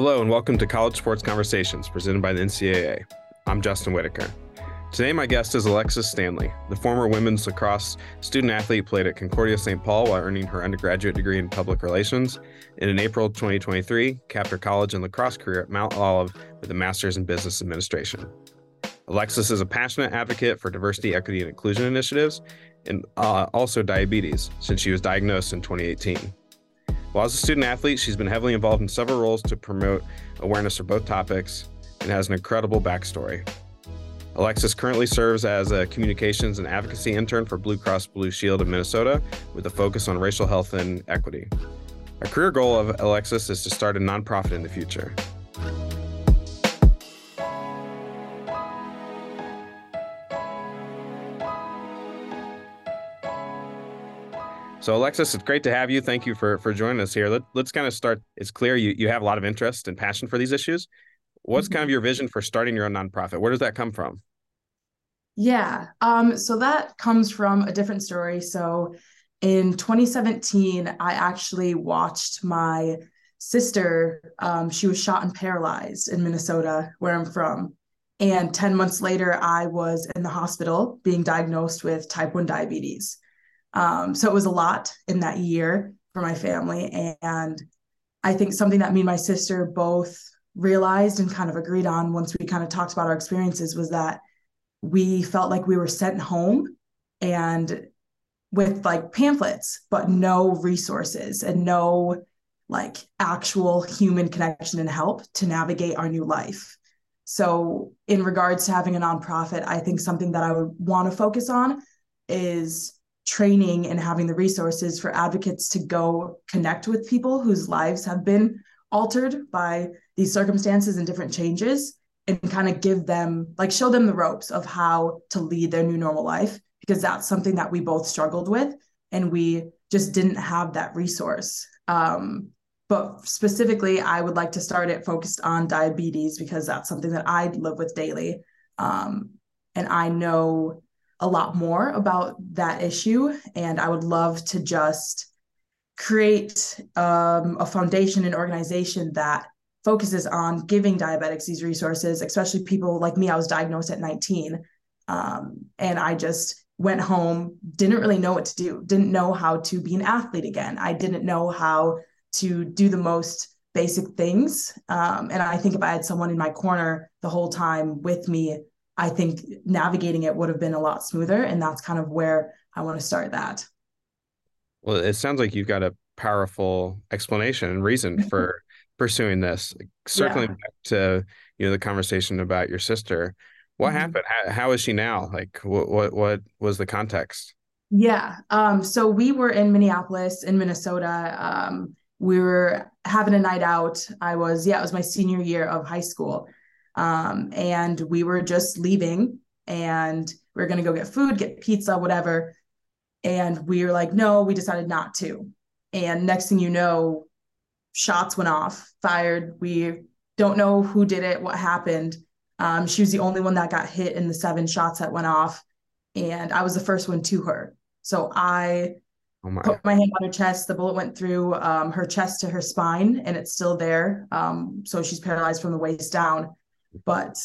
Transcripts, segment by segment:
Hello, and welcome to College Sports Conversations presented by the NCAA. I'm Justin Whitaker. Today, my guest is Alexis Stanley. The former women's lacrosse student athlete played at Concordia St. Paul while earning her undergraduate degree in public relations. And in April 2023, capped her college and lacrosse career at Mount Olive with a master's in business administration. Alexis is a passionate advocate for diversity, equity, and inclusion initiatives, and uh, also diabetes, since she was diagnosed in 2018. While as a student athlete, she's been heavily involved in several roles to promote awareness for both topics and has an incredible backstory. Alexis currently serves as a communications and advocacy intern for Blue Cross Blue Shield of Minnesota with a focus on racial health and equity. A career goal of Alexis is to start a nonprofit in the future. So Alexis, it's great to have you. Thank you for for joining us here. Let, us kind of start. It's clear you you have a lot of interest and passion for these issues. What's kind of your vision for starting your own nonprofit? Where does that come from? Yeah, um, so that comes from a different story. So in 2017, I actually watched my sister. Um, she was shot and paralyzed in Minnesota, where I'm from. And 10 months later, I was in the hospital being diagnosed with type 1 diabetes. Um, so it was a lot in that year for my family. And I think something that me and my sister both realized and kind of agreed on once we kind of talked about our experiences was that we felt like we were sent home and with like pamphlets, but no resources and no like actual human connection and help to navigate our new life. So, in regards to having a nonprofit, I think something that I would want to focus on is training and having the resources for advocates to go connect with people whose lives have been altered by these circumstances and different changes and kind of give them like show them the ropes of how to lead their new normal life because that's something that we both struggled with and we just didn't have that resource. Um, but specifically i would like to start it focused on diabetes because that's something that i live with daily. Um, and i know a lot more about that issue. And I would love to just create um, a foundation and organization that focuses on giving diabetics these resources, especially people like me. I was diagnosed at 19. Um, and I just went home, didn't really know what to do, didn't know how to be an athlete again. I didn't know how to do the most basic things. Um, and I think if I had someone in my corner the whole time with me I think navigating it would have been a lot smoother. And that's kind of where I want to start that. Well, it sounds like you've got a powerful explanation and reason for pursuing this. Circling yeah. back to you know the conversation about your sister, what mm-hmm. happened? How, how is she now? Like, what what what was the context? Yeah. Um. So we were in Minneapolis, in Minnesota. Um. We were having a night out. I was yeah. It was my senior year of high school, um, and we were just leaving and we are going to go get food, get pizza, whatever. And we were like, no, we decided not to. And next thing you know, shots went off, fired. We don't know who did it, what happened. Um, she was the only one that got hit in the seven shots that went off. And I was the first one to her. So I oh my. put my hand on her chest. The bullet went through um, her chest to her spine, and it's still there. Um, so she's paralyzed from the waist down but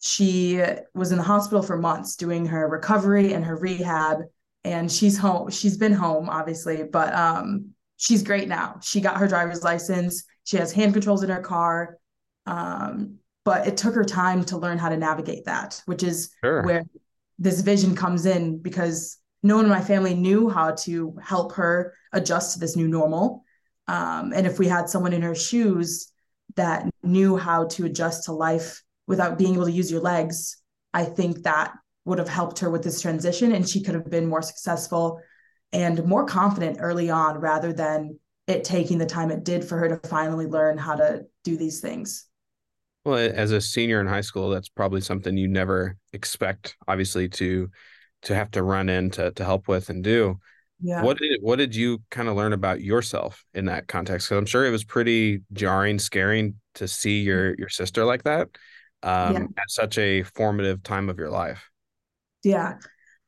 she was in the hospital for months doing her recovery and her rehab and she's home she's been home obviously but um she's great now. She got her driver's license. She has hand controls in her car um but it took her time to learn how to navigate that which is sure. where this vision comes in because no one in my family knew how to help her adjust to this new normal. Um, and if we had someone in her shoes that knew how to adjust to life without being able to use your legs, I think that would have helped her with this transition and she could have been more successful and more confident early on rather than it taking the time it did for her to finally learn how to do these things. Well, as a senior in high school, that's probably something you never expect, obviously, to to have to run in to, to help with and do. Yeah. What did what did you kind of learn about yourself in that context? Because I'm sure it was pretty jarring, scaring to see your your sister like that um, yeah. at such a formative time of your life? Yeah.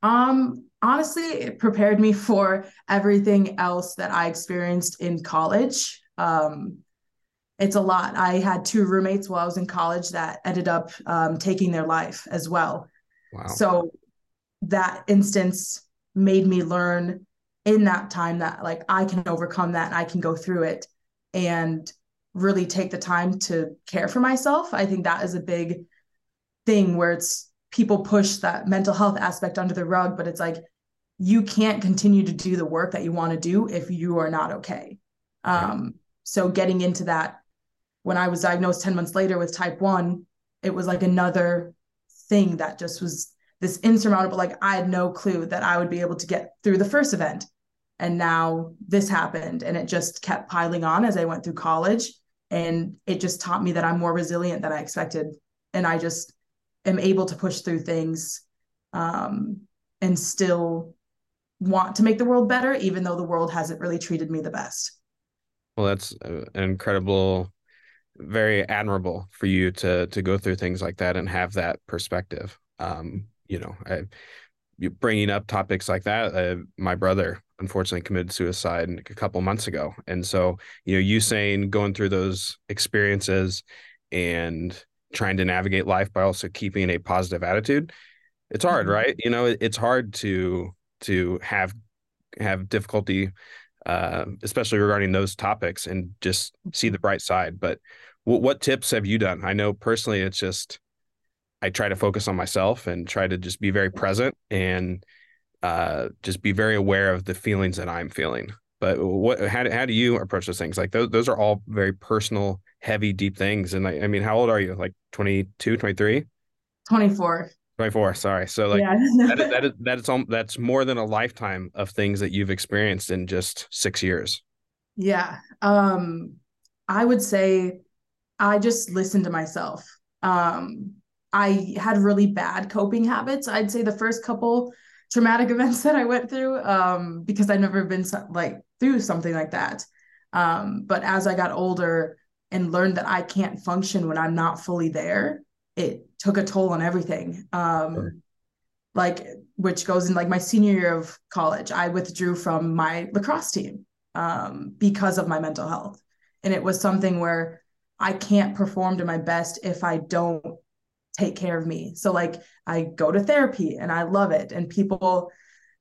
Um, honestly, it prepared me for everything else that I experienced in college. Um, it's a lot. I had two roommates while I was in college that ended up um, taking their life as well. Wow. So that instance made me learn in that time that like I can overcome that and I can go through it and really take the time to care for myself. I think that is a big thing where it's people push that mental health aspect under the rug, but it's like you can't continue to do the work that you want to do if you are not okay. Um, so getting into that when I was diagnosed 10 months later with type 1, it was like another thing that just was this insurmountable like I had no clue that I would be able to get through the first event. And now this happened and it just kept piling on as I went through college and it just taught me that I'm more resilient than I expected and I just am able to push through things um, and still want to make the world better even though the world hasn't really treated me the best. Well, that's an incredible very admirable for you to to go through things like that and have that perspective. Um, you know, I, bringing up topics like that. Uh, my brother unfortunately committed suicide a couple months ago, and so you know, you saying going through those experiences and trying to navigate life by also keeping a positive attitude. It's hard, mm-hmm. right? You know, it's hard to to have have difficulty uh, especially regarding those topics and just see the bright side. But what, what tips have you done? I know personally, it's just I try to focus on myself and try to just be very present and uh, just be very aware of the feelings that I'm feeling. But what how do, how do you approach those things? Like those those are all very personal, heavy, deep things. And I, I mean, how old are you? Like 22, 23? 24. 24 sorry so like yeah. that, is, that is that is that's more than a lifetime of things that you've experienced in just six years yeah um i would say I just listen to myself. Um, I had really bad coping habits. I'd say the first couple traumatic events that I went through, um, because I've never been like through something like that. Um, but as I got older and learned that I can't function when I'm not fully there, it took a toll on everything. Um, sure. Like, which goes in like my senior year of college, I withdrew from my lacrosse team um, because of my mental health. And it was something where I can't perform to my best if I don't take care of me. So like I go to therapy and I love it. And people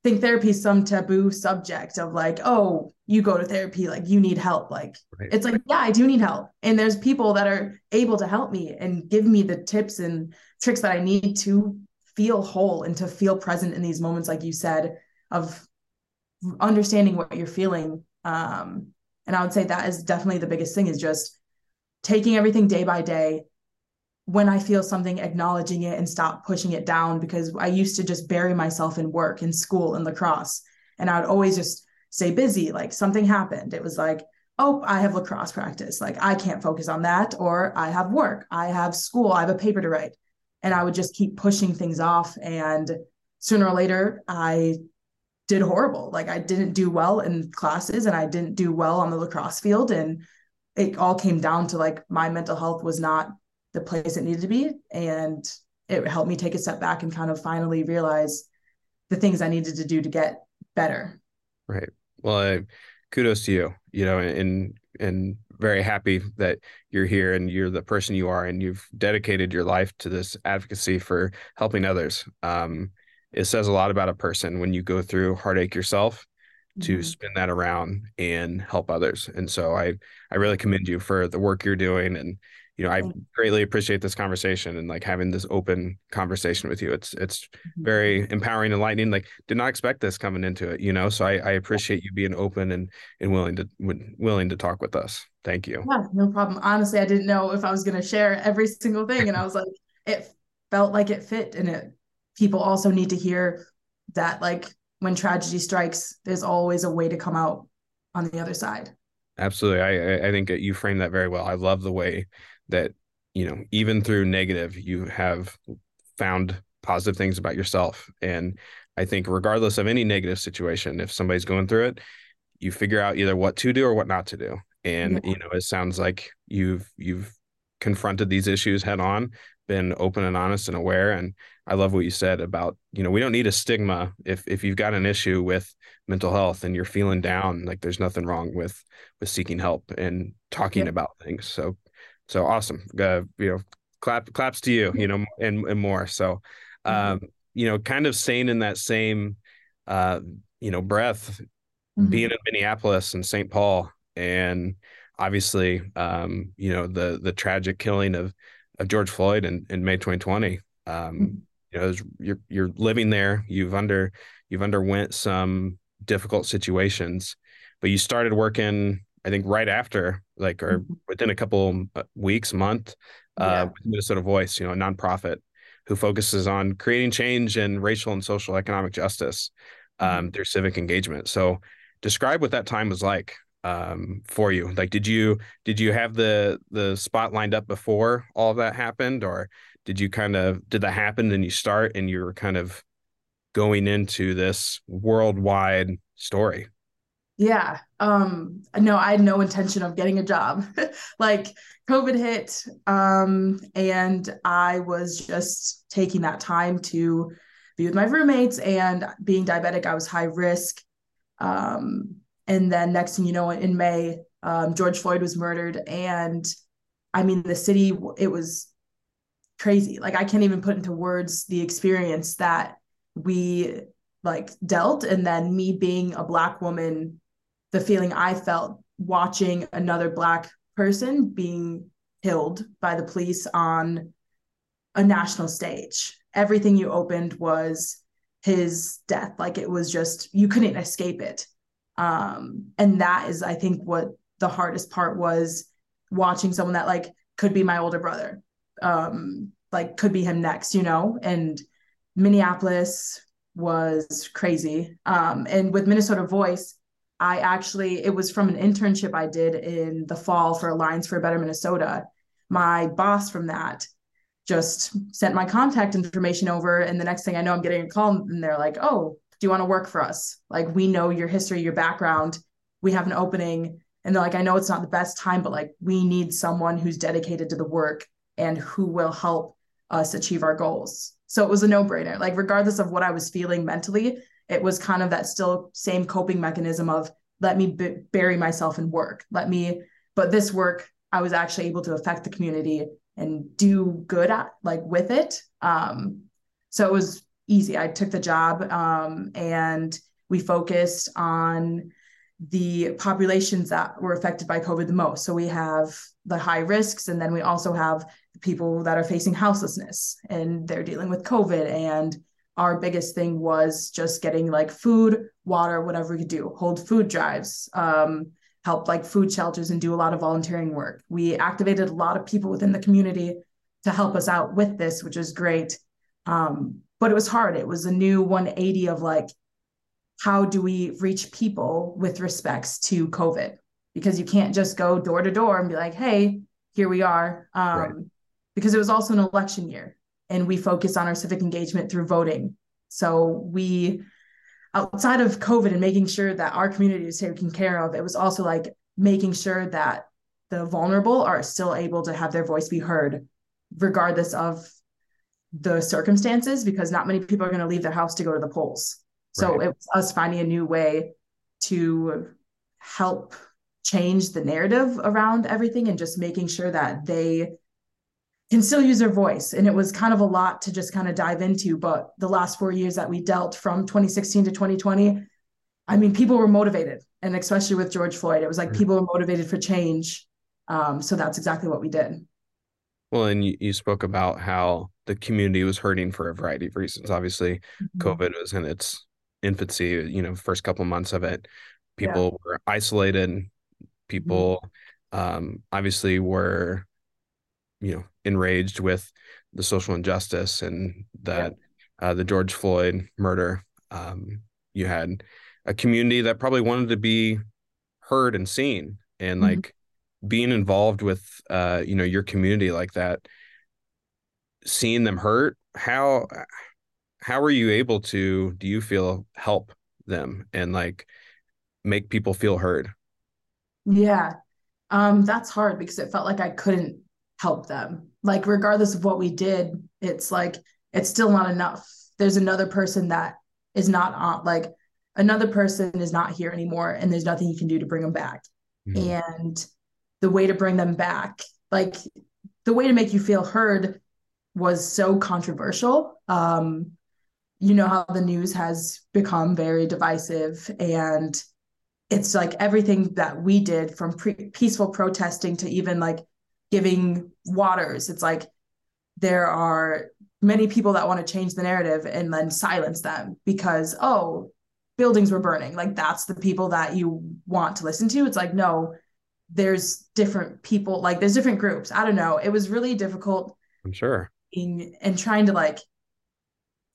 think therapy is some taboo subject of like, oh, you go to therapy, like you need help. Like right. it's like, yeah, I do need help. And there's people that are able to help me and give me the tips and tricks that I need to feel whole and to feel present in these moments, like you said, of understanding what you're feeling. Um, and I would say that is definitely the biggest thing is just taking everything day by day when I feel something, acknowledging it and stop pushing it down because I used to just bury myself in work in school in lacrosse. And I would always just stay busy. Like something happened. It was like, oh, I have lacrosse practice. Like I can't focus on that. Or I have work, I have school, I have a paper to write. And I would just keep pushing things off. And sooner or later, I did horrible. Like I didn't do well in classes and I didn't do well on the lacrosse field. And it all came down to like my mental health was not the place it needed to be and it helped me take a step back and kind of finally realize the things i needed to do to get better right well I, kudos to you you know and and very happy that you're here and you're the person you are and you've dedicated your life to this advocacy for helping others um, it says a lot about a person when you go through heartache yourself to mm-hmm. spin that around and help others. And so I I really commend you for the work you're doing and you know I greatly appreciate this conversation and like having this open conversation with you. It's it's mm-hmm. very empowering and enlightening. Like did not expect this coming into it, you know. So I, I appreciate you being open and and willing to willing to talk with us. Thank you. Yeah, no problem. Honestly, I didn't know if I was going to share every single thing, and I was like, it felt like it fit, and it. People also need to hear that like when tragedy strikes, there's always a way to come out on the other side. Absolutely. I I think you frame that very well. I love the way that, you know, even through negative, you have found positive things about yourself. And I think regardless of any negative situation, if somebody's going through it, you figure out either what to do or what not to do. And you know, it sounds like you've you've confronted these issues head on been open and honest and aware. And I love what you said about, you know, we don't need a stigma if if you've got an issue with mental health and you're feeling down, like there's nothing wrong with with seeking help and talking yeah. about things. So so awesome. Uh, you know, clap claps to you, you know, and and more. So mm-hmm. um, you know, kind of staying in that same uh, you know, breath, mm-hmm. being in Minneapolis and St. Paul and obviously um, you know, the the tragic killing of of George Floyd in, in May 2020. Um, mm-hmm. you know, you're you're living there. You've under you've underwent some difficult situations, but you started working. I think right after, like, or mm-hmm. within a couple uh, weeks, month, uh, yeah. with Minnesota Voice, you know, a nonprofit who focuses on creating change and racial and social economic justice mm-hmm. um, through civic engagement. So, describe what that time was like um, for you? Like, did you did you have the the spot lined up before all of that happened, or did you kind of did that happen and you start and you were kind of going into this worldwide story? Yeah. Um, no, I had no intention of getting a job. like COVID hit, um, and I was just taking that time to be with my roommates and being diabetic, I was high risk. Um, and then next thing you know, in May, um, George Floyd was murdered. And I mean, the city, it was crazy. Like, I can't even put into words the experience that we like dealt. And then me being a Black woman, the feeling I felt watching another Black person being killed by the police on a national stage. Everything you opened was his death. Like, it was just, you couldn't escape it. Um, and that is, I think, what the hardest part was watching someone that like could be my older brother, um, like could be him next, you know. And Minneapolis was crazy. Um, and with Minnesota Voice, I actually it was from an internship I did in the fall for Alliance for a Better Minnesota. My boss from that just sent my contact information over, and the next thing I know, I'm getting a call, and they're like, "Oh, do you want to work for us? Like, we know your history, your background. We have an opening. And they're like, I know it's not the best time, but like, we need someone who's dedicated to the work and who will help us achieve our goals. So it was a no brainer. Like, regardless of what I was feeling mentally, it was kind of that still same coping mechanism of let me b- bury myself in work. Let me, but this work, I was actually able to affect the community and do good at like with it. Um, so it was easy. I took the job um, and we focused on the populations that were affected by COVID the most. So we have the high risks, and then we also have people that are facing houselessness and they're dealing with COVID. And our biggest thing was just getting like food, water, whatever we could do, hold food drives, um, help like food shelters, and do a lot of volunteering work. We activated a lot of people within the community to help us out with this, which is great. Um, but it was hard. It was a new 180 of like, how do we reach people with respects to COVID? Because you can't just go door to door and be like, hey, here we are. Um, right. Because it was also an election year and we focus on our civic engagement through voting. So we, outside of COVID and making sure that our community is taken care of, it was also like making sure that the vulnerable are still able to have their voice be heard, regardless of the circumstances because not many people are going to leave their house to go to the polls. So right. it was us finding a new way to help change the narrative around everything and just making sure that they can still use their voice. And it was kind of a lot to just kind of dive into. But the last four years that we dealt from 2016 to 2020, I mean, people were motivated. And especially with George Floyd, it was like mm-hmm. people were motivated for change. Um, so that's exactly what we did. Well, and you, you spoke about how the community was hurting for a variety of reasons. Obviously, mm-hmm. COVID was in its infancy, you know, first couple months of it. People yeah. were isolated. Mm-hmm. People mm-hmm. um, obviously were, you know, enraged with the social injustice and that yeah. uh, the George Floyd murder. Um, you had a community that probably wanted to be heard and seen and mm-hmm. like being involved with uh you know your community like that seeing them hurt how how are you able to do you feel help them and like make people feel heard yeah um that's hard because it felt like i couldn't help them. Like regardless of what we did it's like it's still not enough. There's another person that is not on like another person is not here anymore and there's nothing you can do to bring them back. Mm-hmm. and the way to bring them back like the way to make you feel heard was so controversial. Um you know how the news has become very divisive and it's like everything that we did from pre- peaceful protesting to even like giving waters. It's like there are many people that want to change the narrative and then silence them because oh buildings were burning. Like that's the people that you want to listen to. It's like no there's different people like there's different groups. I don't know. It was really difficult i'm sure. and trying to like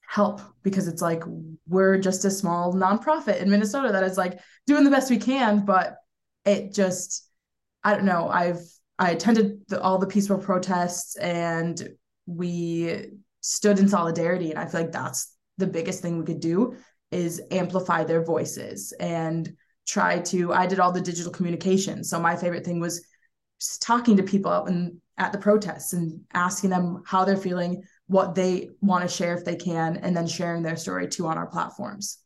help because it's like we're just a small nonprofit in minnesota that is like doing the best we can but it just i don't know. I've i attended the, all the peaceful protests and we stood in solidarity. And i feel like that's the biggest thing we could do is amplify their voices and try to i did all the digital communication. So my favorite thing was talking to people and at the protests and asking them how they're feeling what they want to share if they can and then sharing their story too on our platforms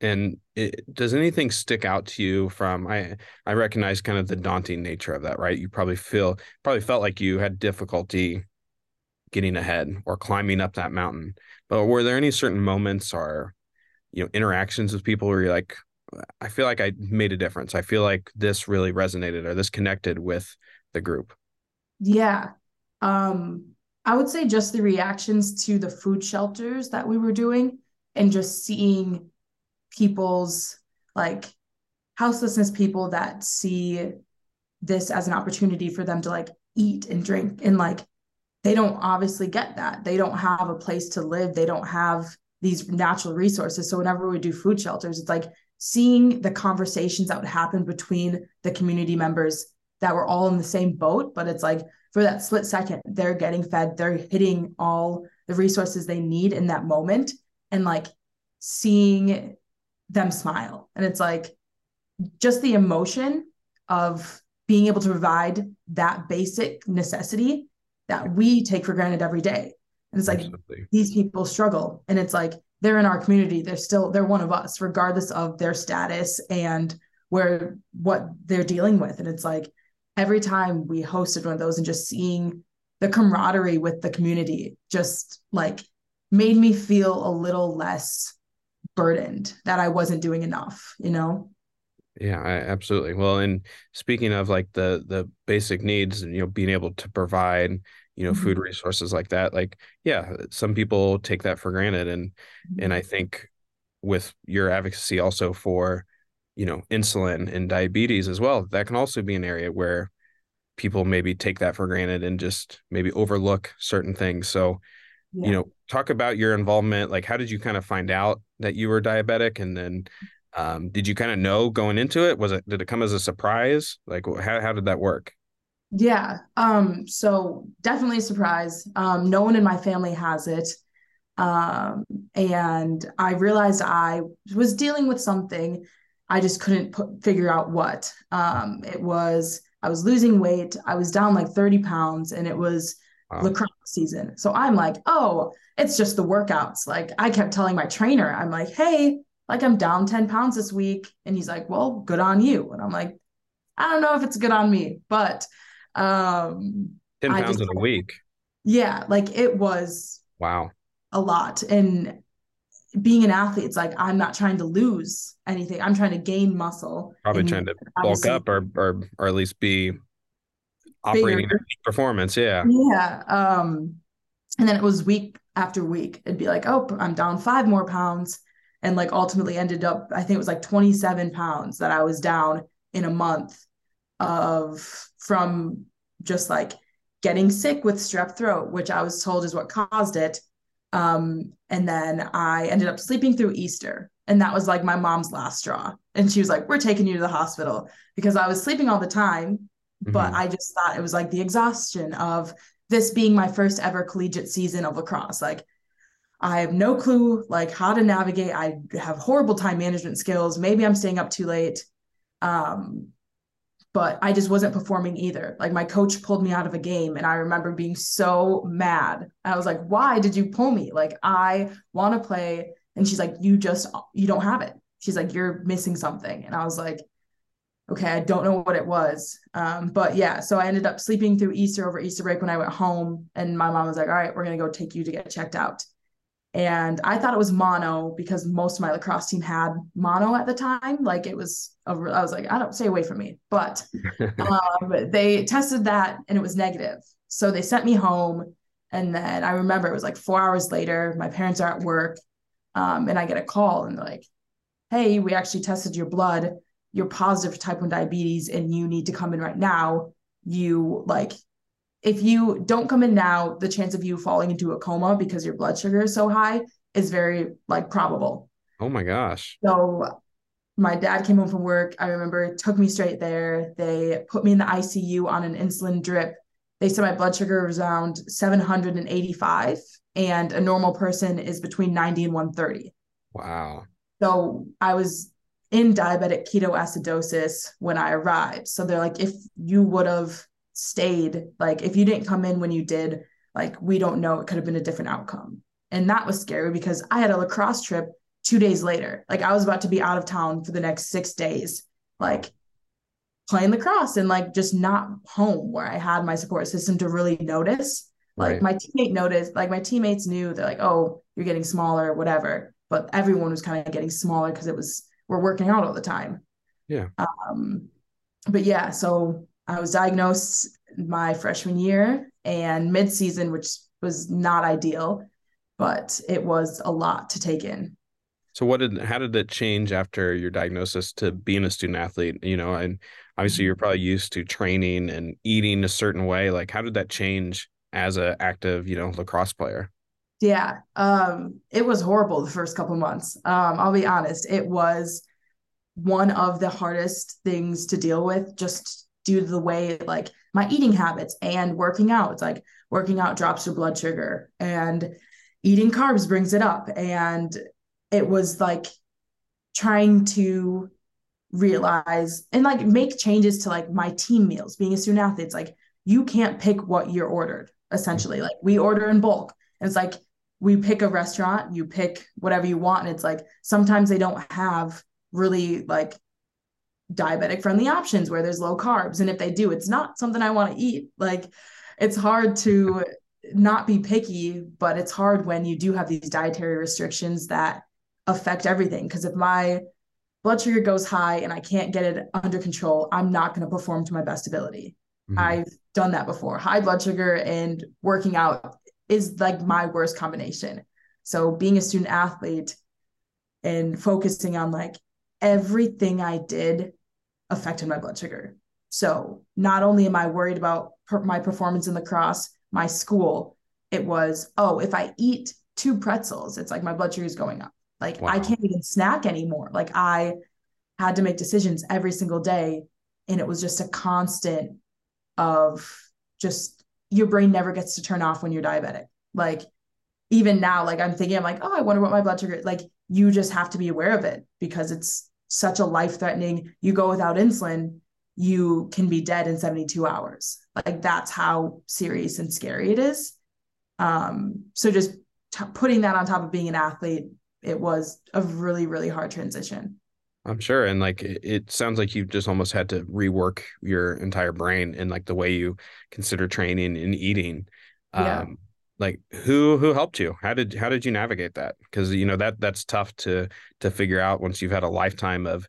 and it, does anything stick out to you from i i recognize kind of the daunting nature of that right you probably feel probably felt like you had difficulty getting ahead or climbing up that mountain. But were there any certain moments or you know interactions with people where you're like, I feel like I made a difference. I feel like this really resonated or this connected with the group. Yeah. Um, I would say just the reactions to the food shelters that we were doing and just seeing people's like houselessness people that see this as an opportunity for them to like eat and drink and like they don't obviously get that. They don't have a place to live. They don't have these natural resources. So whenever we do food shelters, it's like seeing the conversations that would happen between the community members that were all in the same boat, but it's like for that split second, they're getting fed, they're hitting all the resources they need in that moment and like seeing them smile. And it's like just the emotion of being able to provide that basic necessity that we take for granted every day. And it's like Absolutely. these people struggle. And it's like they're in our community. They're still they're one of us, regardless of their status and where what they're dealing with. And it's like every time we hosted one of those and just seeing the camaraderie with the community just like made me feel a little less burdened that I wasn't doing enough, you know? Yeah, I, absolutely. Well, and speaking of like the the basic needs and you know being able to provide you know mm-hmm. food resources like that like yeah some people take that for granted and mm-hmm. and i think with your advocacy also for you know insulin and diabetes as well that can also be an area where people maybe take that for granted and just maybe overlook certain things so yeah. you know talk about your involvement like how did you kind of find out that you were diabetic and then um, did you kind of know going into it was it did it come as a surprise like how, how did that work yeah. Um, so definitely a surprise. Um, no one in my family has it. Um, and I realized I was dealing with something. I just couldn't put, figure out what. Um, it was, I was losing weight. I was down like 30 pounds and it was wow. lacrosse season. So I'm like, oh, it's just the workouts. Like I kept telling my trainer, I'm like, hey, like I'm down 10 pounds this week. And he's like, well, good on you. And I'm like, I don't know if it's good on me, but um, 10 pounds just, in a week. Yeah. Like it was wow. A lot. And being an athlete, it's like I'm not trying to lose anything. I'm trying to gain muscle. Probably trying to bulk up or or or at least be operating performance. Yeah. Yeah. Um, and then it was week after week. It'd be like, oh, I'm down five more pounds. And like ultimately ended up, I think it was like 27 pounds that I was down in a month of from just like getting sick with strep throat, which I was told is what caused it. Um, and then I ended up sleeping through Easter. And that was like my mom's last straw. And she was like, We're taking you to the hospital because I was sleeping all the time. Mm-hmm. But I just thought it was like the exhaustion of this being my first ever collegiate season of lacrosse. Like, I have no clue like how to navigate. I have horrible time management skills. Maybe I'm staying up too late. Um, but I just wasn't performing either. Like my coach pulled me out of a game and I remember being so mad. I was like, "Why did you pull me? Like I want to play." And she's like, "You just you don't have it." She's like, "You're missing something." And I was like, "Okay, I don't know what it was." Um, but yeah, so I ended up sleeping through Easter over Easter break when I went home and my mom was like, "All right, we're going to go take you to get checked out." and I thought it was mono because most of my lacrosse team had mono at the time. Like it was, a, I was like, I don't stay away from me. But um, they tested that and it was negative. So they sent me home. And then I remember it was like four hours later. My parents are at work, um, and I get a call and they're like, "Hey, we actually tested your blood. You're positive for type one diabetes, and you need to come in right now. You like if you don't come in now, the chance of you falling into a coma because your blood sugar is so high is very like probable. Oh my gosh. So my dad came home from work. I remember it took me straight there. They put me in the ICU on an insulin drip. They said my blood sugar was around 785 and a normal person is between 90 and 130. Wow. So I was in diabetic ketoacidosis when I arrived. So they're like, if you would have stayed like if you didn't come in when you did like we don't know it could have been a different outcome and that was scary because i had a lacrosse trip two days later like i was about to be out of town for the next six days like playing lacrosse and like just not home where i had my support system to really notice like right. my teammate noticed like my teammates knew they're like oh you're getting smaller whatever but everyone was kind of getting smaller because it was we're working out all the time yeah um but yeah so I was diagnosed my freshman year and mid-season, which was not ideal, but it was a lot to take in. So what did how did it change after your diagnosis to being a student athlete? You know, and obviously you're probably used to training and eating a certain way. Like how did that change as an active, you know, lacrosse player? Yeah. Um, it was horrible the first couple months. Um, I'll be honest. It was one of the hardest things to deal with just due to the way like my eating habits and working out. It's like working out drops your blood sugar and eating carbs brings it up. And it was like trying to realize and like make changes to like my team meals being a student athlete. It's like you can't pick what you're ordered essentially. Like we order in bulk. And it's like we pick a restaurant, you pick whatever you want. And it's like sometimes they don't have really like diabetic friendly options where there's low carbs. And if they do, it's not something I want to eat. Like it's hard to not be picky, but it's hard when you do have these dietary restrictions that affect everything. Because if my blood sugar goes high and I can't get it under control, I'm not going to perform to my best ability. Mm-hmm. I've done that before. High blood sugar and working out is like my worst combination. So being a student athlete and focusing on like everything I did affected my blood sugar. So not only am I worried about per- my performance in lacrosse, my school, it was, oh, if I eat two pretzels, it's like my blood sugar is going up. Like wow. I can't even snack anymore. Like I had to make decisions every single day. And it was just a constant of just your brain never gets to turn off when you're diabetic. Like even now, like I'm thinking, I'm like, oh, I wonder what my blood sugar, like you just have to be aware of it because it's such a life threatening, you go without insulin, you can be dead in 72 hours. Like that's how serious and scary it is. Um, so just t- putting that on top of being an athlete, it was a really, really hard transition. I'm sure. And like it, it sounds like you just almost had to rework your entire brain and like the way you consider training and eating. Yeah. Um, like who who helped you how did how did you navigate that because you know that that's tough to to figure out once you've had a lifetime of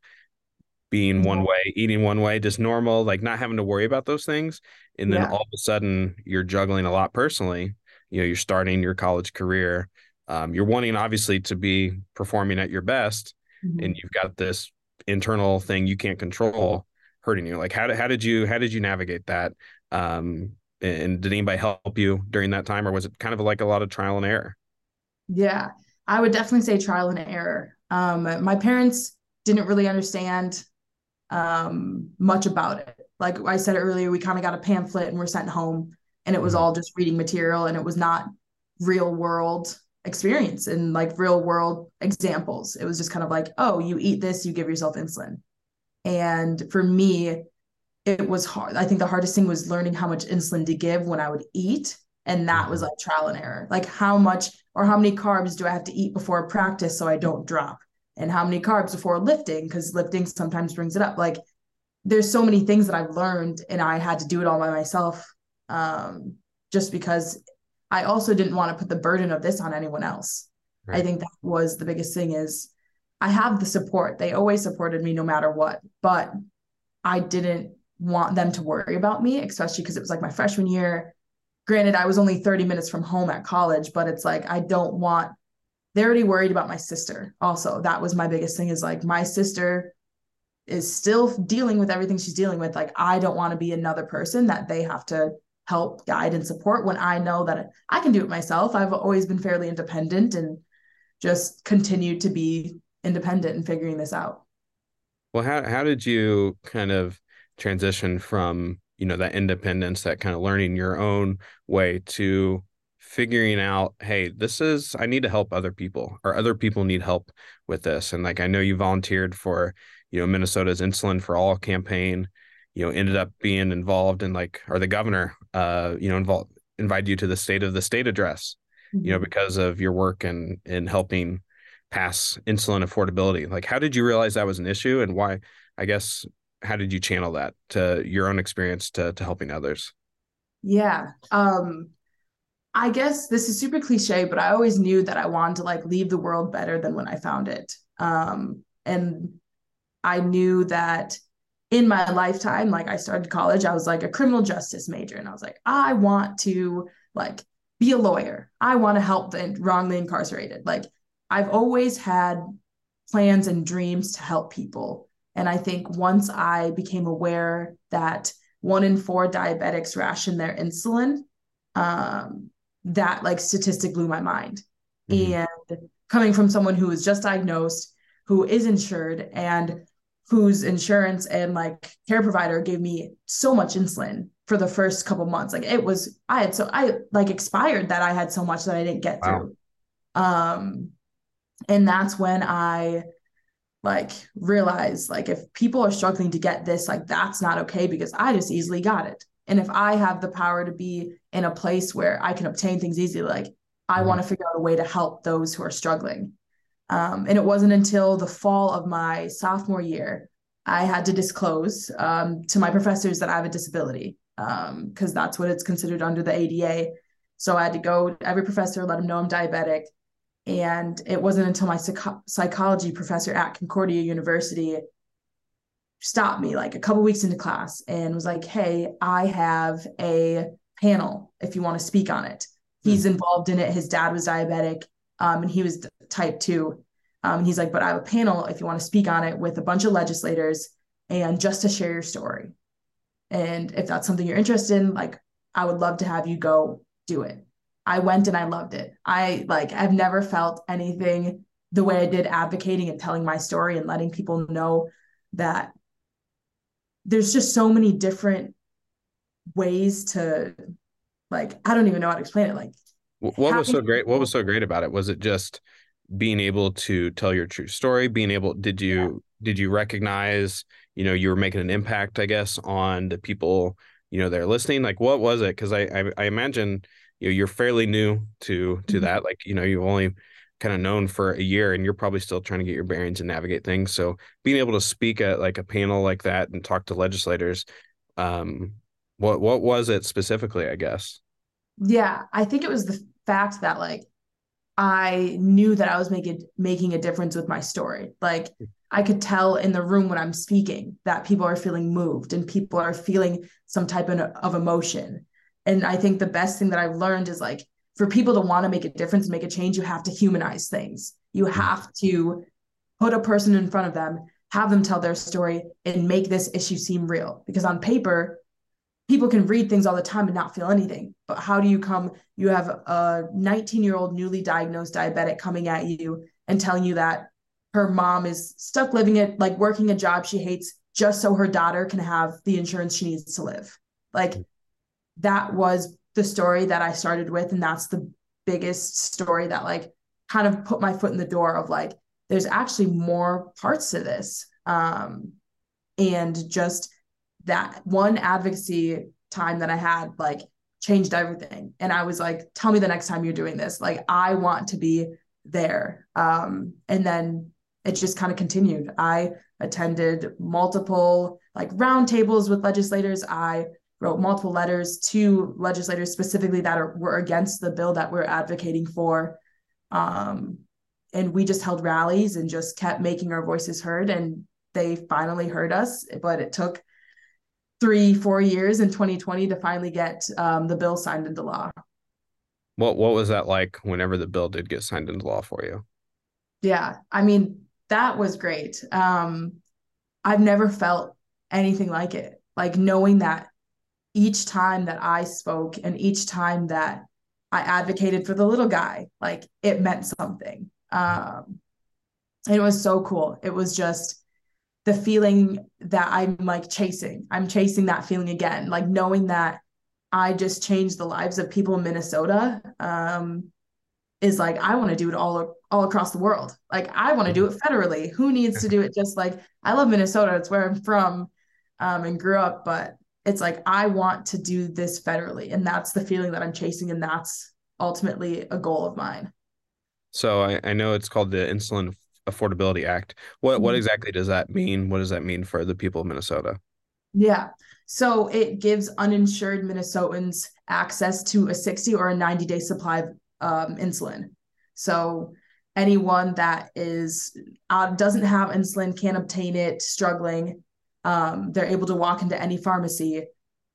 being one way eating one way just normal like not having to worry about those things and then yeah. all of a sudden you're juggling a lot personally you know you're starting your college career um, you're wanting obviously to be performing at your best mm-hmm. and you've got this internal thing you can't control hurting you like how did, how did you how did you navigate that um, and did anybody help you during that time, or was it kind of like a lot of trial and error? Yeah, I would definitely say trial and error. Um, my parents didn't really understand um, much about it. Like I said earlier, we kind of got a pamphlet and we're sent home, and it was mm-hmm. all just reading material, and it was not real world experience and like real world examples. It was just kind of like, oh, you eat this, you give yourself insulin. And for me, it was hard. I think the hardest thing was learning how much insulin to give when I would eat. And that was mm-hmm. like trial and error. Like how much or how many carbs do I have to eat before practice so I don't drop? And how many carbs before lifting? Because lifting sometimes brings it up. Like there's so many things that I've learned and I had to do it all by myself. Um, just because I also didn't want to put the burden of this on anyone else. Right. I think that was the biggest thing is I have the support. They always supported me no matter what, but I didn't want them to worry about me, especially because it was like my freshman year. Granted, I was only 30 minutes from home at college, but it's like I don't want they're already worried about my sister. Also, that was my biggest thing is like my sister is still dealing with everything she's dealing with. Like I don't want to be another person that they have to help guide and support when I know that I can do it myself. I've always been fairly independent and just continued to be independent and figuring this out. Well, how how did you kind of transition from you know that independence that kind of learning your own way to figuring out hey this is i need to help other people or other people need help with this and like i know you volunteered for you know minnesota's insulin for all campaign you know ended up being involved in like or the governor uh you know involved invited you to the state of the state address mm-hmm. you know mm-hmm. because of your work and in helping pass insulin affordability like how did you realize that was an issue and why i guess how did you channel that to your own experience to to helping others? Yeah. Um I guess this is super cliche, but I always knew that I wanted to like leave the world better than when I found it. Um and I knew that in my lifetime, like I started college, I was like a criminal justice major and I was like, I want to like be a lawyer. I want to help the wrongly incarcerated. Like I've always had plans and dreams to help people. And I think once I became aware that one in four diabetics ration their insulin, um, that like statistic blew my mind. Mm-hmm. And coming from someone who was just diagnosed, who is insured, and whose insurance and like care provider gave me so much insulin for the first couple months. Like it was, I had so I like expired that I had so much that I didn't get wow. through. Um, and that's when I like realized like if people are struggling to get this like that's not okay because i just easily got it and if i have the power to be in a place where i can obtain things easily like i mm-hmm. want to figure out a way to help those who are struggling um, and it wasn't until the fall of my sophomore year i had to disclose um, to my professors that i have a disability because um, that's what it's considered under the ada so i had to go to every professor let them know i'm diabetic and it wasn't until my psych- psychology professor at Concordia University stopped me like a couple weeks into class and was like, Hey, I have a panel if you want to speak on it. He's mm-hmm. involved in it. His dad was diabetic um, and he was type two. Um, he's like, But I have a panel if you want to speak on it with a bunch of legislators and just to share your story. And if that's something you're interested in, like, I would love to have you go do it. I went and I loved it. I like I've never felt anything the way I did advocating and telling my story and letting people know that there's just so many different ways to like I don't even know how to explain it like what was so great what was so great about it was it just being able to tell your true story being able did you yeah. did you recognize you know you were making an impact I guess on the people you know they're listening like what was it because I, I I imagine you know, you're fairly new to to mm-hmm. that. Like, you know, you've only kind of known for a year and you're probably still trying to get your bearings and navigate things. So being able to speak at like a panel like that and talk to legislators, um, what what was it specifically, I guess? Yeah, I think it was the fact that like I knew that I was making making a difference with my story. Like. I could tell in the room when I'm speaking that people are feeling moved and people are feeling some type of, of emotion and i think the best thing that i've learned is like for people to want to make a difference and make a change you have to humanize things you mm-hmm. have to put a person in front of them have them tell their story and make this issue seem real because on paper people can read things all the time and not feel anything but how do you come you have a 19 year old newly diagnosed diabetic coming at you and telling you that her mom is stuck living it like working a job she hates just so her daughter can have the insurance she needs to live like that was the story that I started with. And that's the biggest story that like kind of put my foot in the door of like, there's actually more parts to this. Um, and just that one advocacy time that I had like changed everything. And I was like, tell me the next time you're doing this. Like, I want to be there. Um, and then it just kind of continued. I attended multiple like roundtables with legislators. I wrote multiple letters to legislators specifically that are, were against the bill that we're advocating for. Um, and we just held rallies and just kept making our voices heard. And they finally heard us, but it took three, four years in 2020 to finally get um, the bill signed into law. What what was that like whenever the bill did get signed into law for you? Yeah, I mean that was great. Um, I've never felt anything like it. Like knowing that each time that I spoke and each time that I advocated for the little guy, like it meant something. Um, it was so cool. It was just the feeling that I'm like chasing. I'm chasing that feeling again, like knowing that I just changed the lives of people in Minnesota. Um, is like I want to do it all all across the world. Like I want to do it federally. Who needs to do it just like I love Minnesota. It's where I'm from um, and grew up, but it's like I want to do this federally, and that's the feeling that I'm chasing, and that's ultimately a goal of mine. So I, I know it's called the Insulin Affordability Act. What mm-hmm. what exactly does that mean? What does that mean for the people of Minnesota? Yeah. So it gives uninsured Minnesotans access to a 60 or a 90 day supply of um, insulin. So anyone that is uh, doesn't have insulin, can't obtain it, struggling, um, they're able to walk into any pharmacy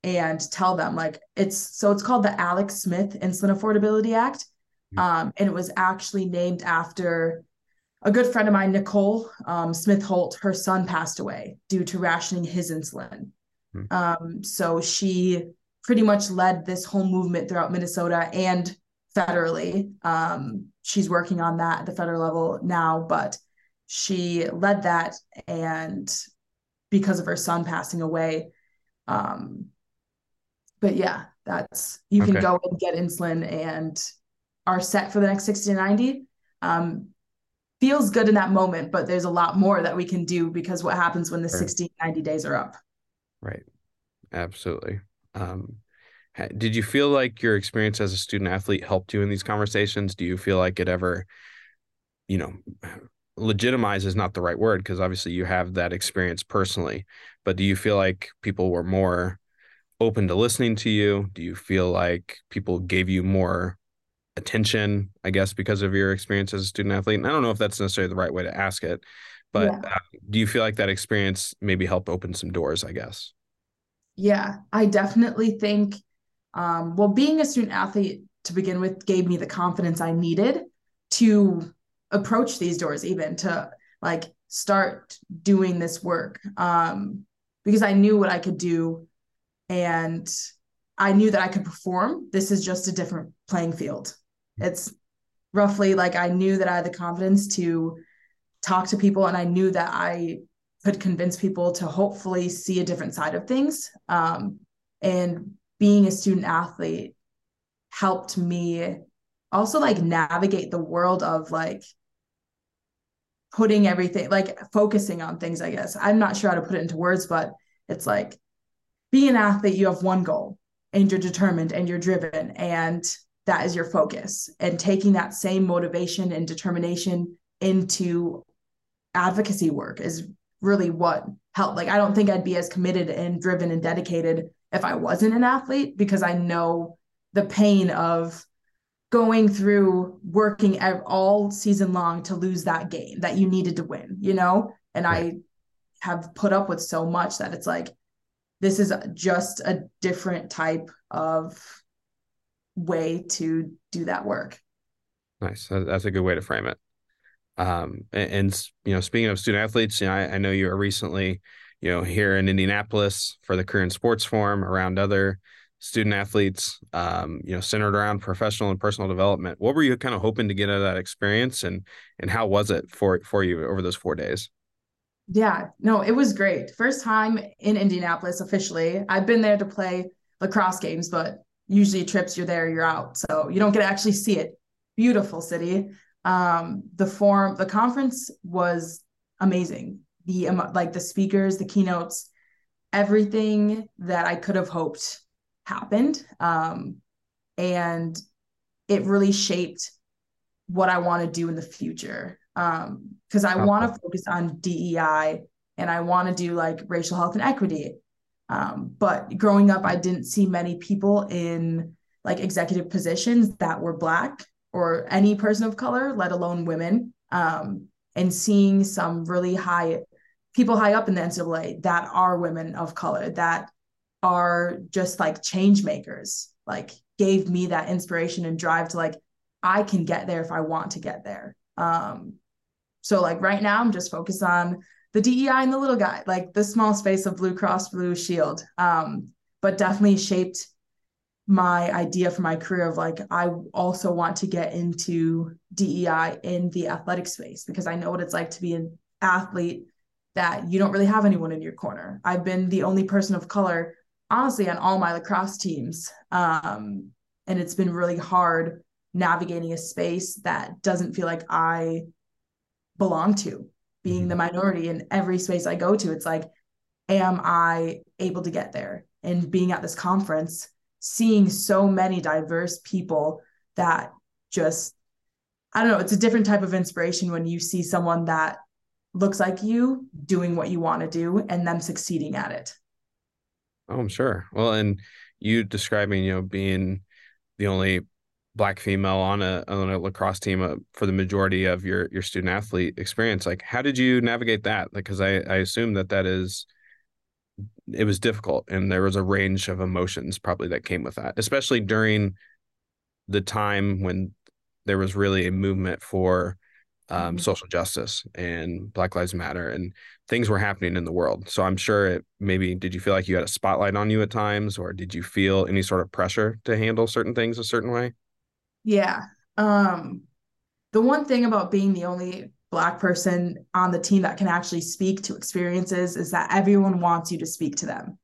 and tell them like it's so it's called the Alec Smith Insulin Affordability Act. Mm-hmm. Um, and it was actually named after a good friend of mine, Nicole um, Smith Holt. Her son passed away due to rationing his insulin. Mm-hmm. Um, so she pretty much led this whole movement throughout Minnesota and federally. Um, she's working on that at the federal level now, but she led that and because of her son passing away. Um, but yeah, that's you can go and get insulin and are set for the next 60 to 90. Um, feels good in that moment, but there's a lot more that we can do because what happens when the right. 60, 90 days are up. Right. Absolutely. Um, did you feel like your experience as a student athlete helped you in these conversations? Do you feel like it ever, you know, legitimize is not the right word because obviously you have that experience personally, but do you feel like people were more open to listening to you? Do you feel like people gave you more attention, I guess, because of your experience as a student athlete? And I don't know if that's necessarily the right way to ask it, but yeah. uh, do you feel like that experience maybe helped open some doors, I guess? Yeah, I definitely think um, well, being a student athlete to begin with gave me the confidence I needed to approach these doors, even to like start doing this work um, because I knew what I could do and I knew that I could perform. This is just a different playing field. It's roughly like I knew that I had the confidence to talk to people and I knew that I could convince people to hopefully see a different side of things. Um, and being a student athlete helped me also like navigate the world of like putting everything like focusing on things i guess i'm not sure how to put it into words but it's like being an athlete you have one goal and you're determined and you're driven and that is your focus and taking that same motivation and determination into advocacy work is really what helped like i don't think i'd be as committed and driven and dedicated if I wasn't an athlete because I know the pain of going through working all season long to lose that game that you needed to win, you know? And right. I have put up with so much that it's like, this is just a different type of way to do that work. Nice. That's a good way to frame it. Um, and, and you know, speaking of student athletes, you know, I, I know you were recently you know, here in Indianapolis for the Career in Sports Forum around other student athletes, um, you know, centered around professional and personal development. What were you kind of hoping to get out of that experience and and how was it for for you over those four days? Yeah, no, it was great. First time in Indianapolis officially. I've been there to play lacrosse games, but usually trips you're there, you're out. So you don't get to actually see it. Beautiful city. Um, the forum, the conference was amazing the um, like the speakers, the keynotes, everything that I could have hoped happened. Um, and it really shaped what I want to do in the future. Um, because I want to focus on DEI and I want to do like racial health and equity. Um, but growing up, I didn't see many people in like executive positions that were black or any person of color, let alone women. Um, and seeing some really high people high up in the NCAA that are women of color that are just like change makers, like gave me that inspiration and drive to like, I can get there if I want to get there. Um, so like right now, I'm just focused on the DEI and the little guy, like the small space of Blue Cross Blue Shield. Um, but definitely shaped my idea for my career of like I also want to get into DEI in the athletic space because I know what it's like to be an athlete that you don't really have anyone in your corner. I've been the only person of color honestly on all my lacrosse teams. Um, and it's been really hard navigating a space that doesn't feel like I belong to, being mm-hmm. the minority in every space I go to. It's like, am I able to get there? And being at this conference, seeing so many diverse people that just I don't know, it's a different type of inspiration when you see someone that looks like you doing what you want to do and them succeeding at it. Oh, I'm sure. Well, and you describing, you know, being the only black female on a on a lacrosse team uh, for the majority of your your student athlete experience, like how did you navigate that? Like, because I I assume that that is it was difficult and there was a range of emotions probably that came with that especially during the time when there was really a movement for um, mm-hmm. social justice and black lives matter and things were happening in the world so i'm sure it maybe did you feel like you had a spotlight on you at times or did you feel any sort of pressure to handle certain things a certain way yeah. Um the one thing about being the only black person on the team that can actually speak to experiences is that everyone wants you to speak to them.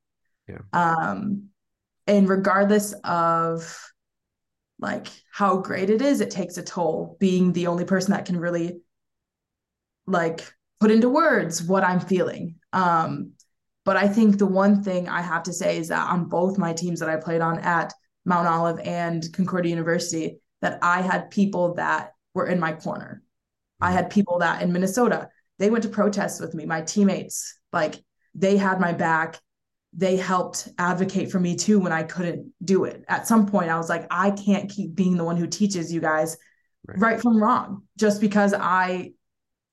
Yeah. Um and regardless of like how great it is it takes a toll. Being the only person that can really like put into words what i'm feeling. Um but i think the one thing i have to say is that on both my teams that i played on at mount olive and concordia university that i had people that were in my corner I mm-hmm. had people that in Minnesota, they went to protests with me, my teammates, like they had my back. They helped advocate for me too when I couldn't do it. At some point, I was like, I can't keep being the one who teaches you guys right, right from wrong just because I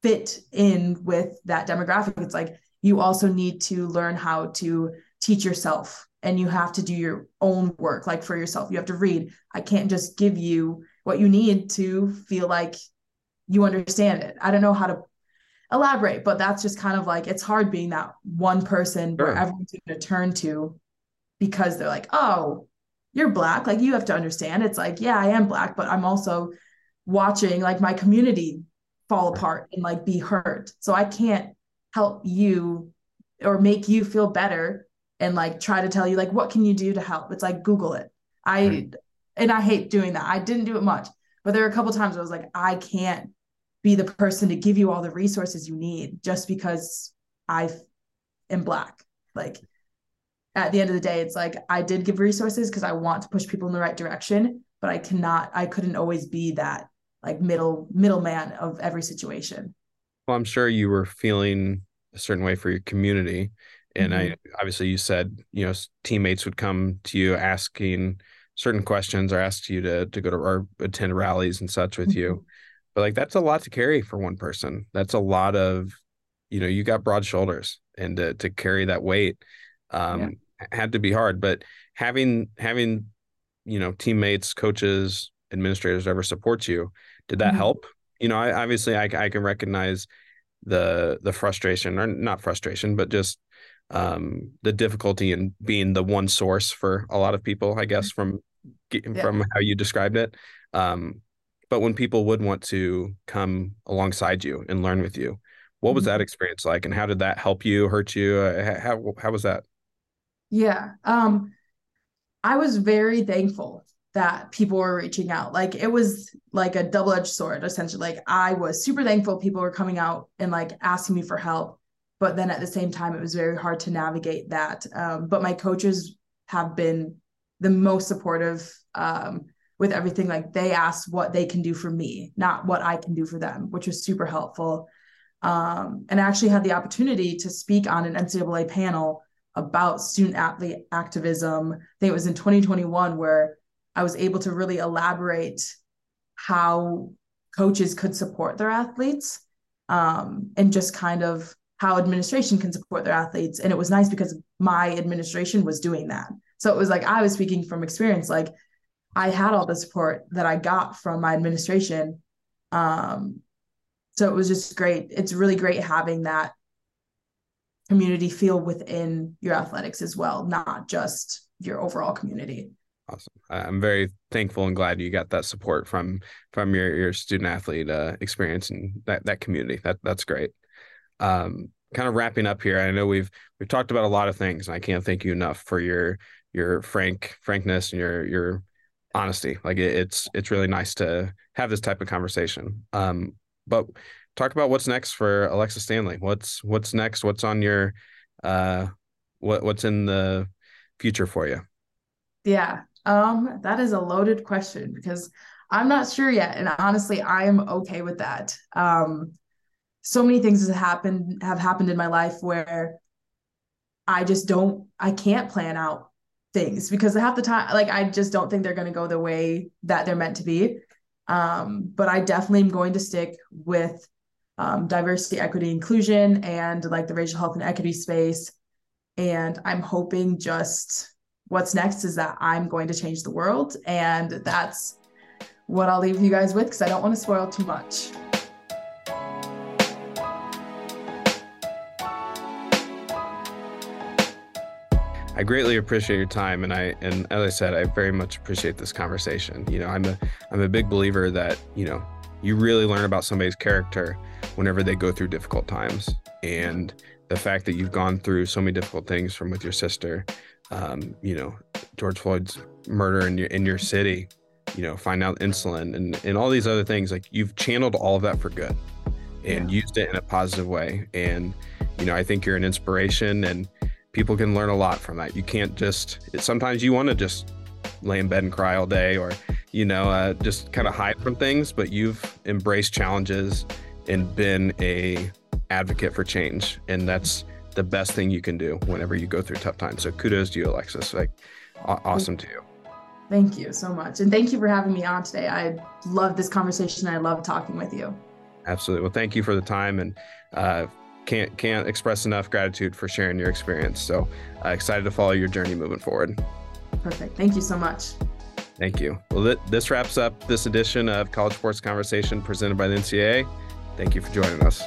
fit in with that demographic. It's like you also need to learn how to teach yourself and you have to do your own work like for yourself you have to read i can't just give you what you need to feel like you understand it. I don't know how to elaborate, but that's just kind of like it's hard being that one person sure. where everyone's going to turn to because they're like, oh, you're black. Like you have to understand. It's like, yeah, I am black, but I'm also watching like my community fall apart and like be hurt. So I can't help you or make you feel better and like try to tell you like what can you do to help. It's like Google it. I right. and I hate doing that. I didn't do it much, but there were a couple times I was like, I can't be the person to give you all the resources you need just because I am black. Like at the end of the day, it's like I did give resources because I want to push people in the right direction, but I cannot, I couldn't always be that like middle middleman of every situation. Well, I'm sure you were feeling a certain way for your community. And mm-hmm. I obviously you said, you know, teammates would come to you asking certain questions or ask you to to go to or attend rallies and such with mm-hmm. you but like that's a lot to carry for one person that's a lot of you know you got broad shoulders and to, to carry that weight um yeah. had to be hard but having having you know teammates coaches administrators ever support you did that mm-hmm. help you know I, obviously I, I can recognize the the frustration or not frustration but just um the difficulty in being the one source for a lot of people i guess mm-hmm. from yeah. from how you described it um but when people would want to come alongside you and learn with you what was mm-hmm. that experience like and how did that help you hurt you uh, how, how was that yeah um i was very thankful that people were reaching out like it was like a double-edged sword essentially like i was super thankful people were coming out and like asking me for help but then at the same time, it was very hard to navigate that. Um, but my coaches have been the most supportive um, with everything. Like they asked what they can do for me, not what I can do for them, which was super helpful. Um, and I actually had the opportunity to speak on an NCAA panel about student athlete activism. I think it was in 2021 where I was able to really elaborate how coaches could support their athletes um, and just kind of how administration can support their athletes. And it was nice because my administration was doing that. So it was like I was speaking from experience, like I had all the support that I got from my administration. Um, so it was just great. It's really great having that community feel within your athletics as well, not just your overall community. Awesome. I'm very thankful and glad you got that support from from your your student athlete uh, experience and that that community. That that's great. Um, kind of wrapping up here. I know we've we've talked about a lot of things, and I can't thank you enough for your your frank frankness and your your honesty. Like it, it's it's really nice to have this type of conversation. Um, but talk about what's next for Alexis Stanley. What's what's next? What's on your uh what what's in the future for you? Yeah. Um that is a loaded question because I'm not sure yet and honestly I am okay with that. Um so many things have happened have happened in my life where I just don't I can't plan out things because half the time like I just don't think they're going to go the way that they're meant to be. Um but I definitely am going to stick with um, diversity, equity, inclusion, and like the racial health and equity space. And I'm hoping just what's next is that I'm going to change the world. And that's what I'll leave you guys with because I don't want to spoil too much. I greatly appreciate your time, and I and as I said, I very much appreciate this conversation. You know, I'm a I'm a big believer that you know you really learn about somebody's character whenever they go through difficult times. And the fact that you've gone through so many difficult things from with your sister, um, you know, George Floyd's murder in your in your city, you know, find out insulin and and all these other things, like you've channeled all of that for good and yeah. used it in a positive way. And, you know, I think you're an inspiration and people can learn a lot from that. You can't just sometimes you want to just lay in bed and cry all day or, you know, uh, just kind of hide from things, but you've embraced challenges and been a advocate for change and that's the best thing you can do whenever you go through tough times. So kudos to you alexis. Like awesome to you. Thank you so much and thank you for having me on today. I love this conversation. I love talking with you. Absolutely. Well thank you for the time and uh, can't can't express enough gratitude for sharing your experience. So uh, excited to follow your journey moving forward. Perfect. Thank you so much. Thank you. Well this wraps up this edition of college sports conversation presented by the ncaa Thank you for joining us.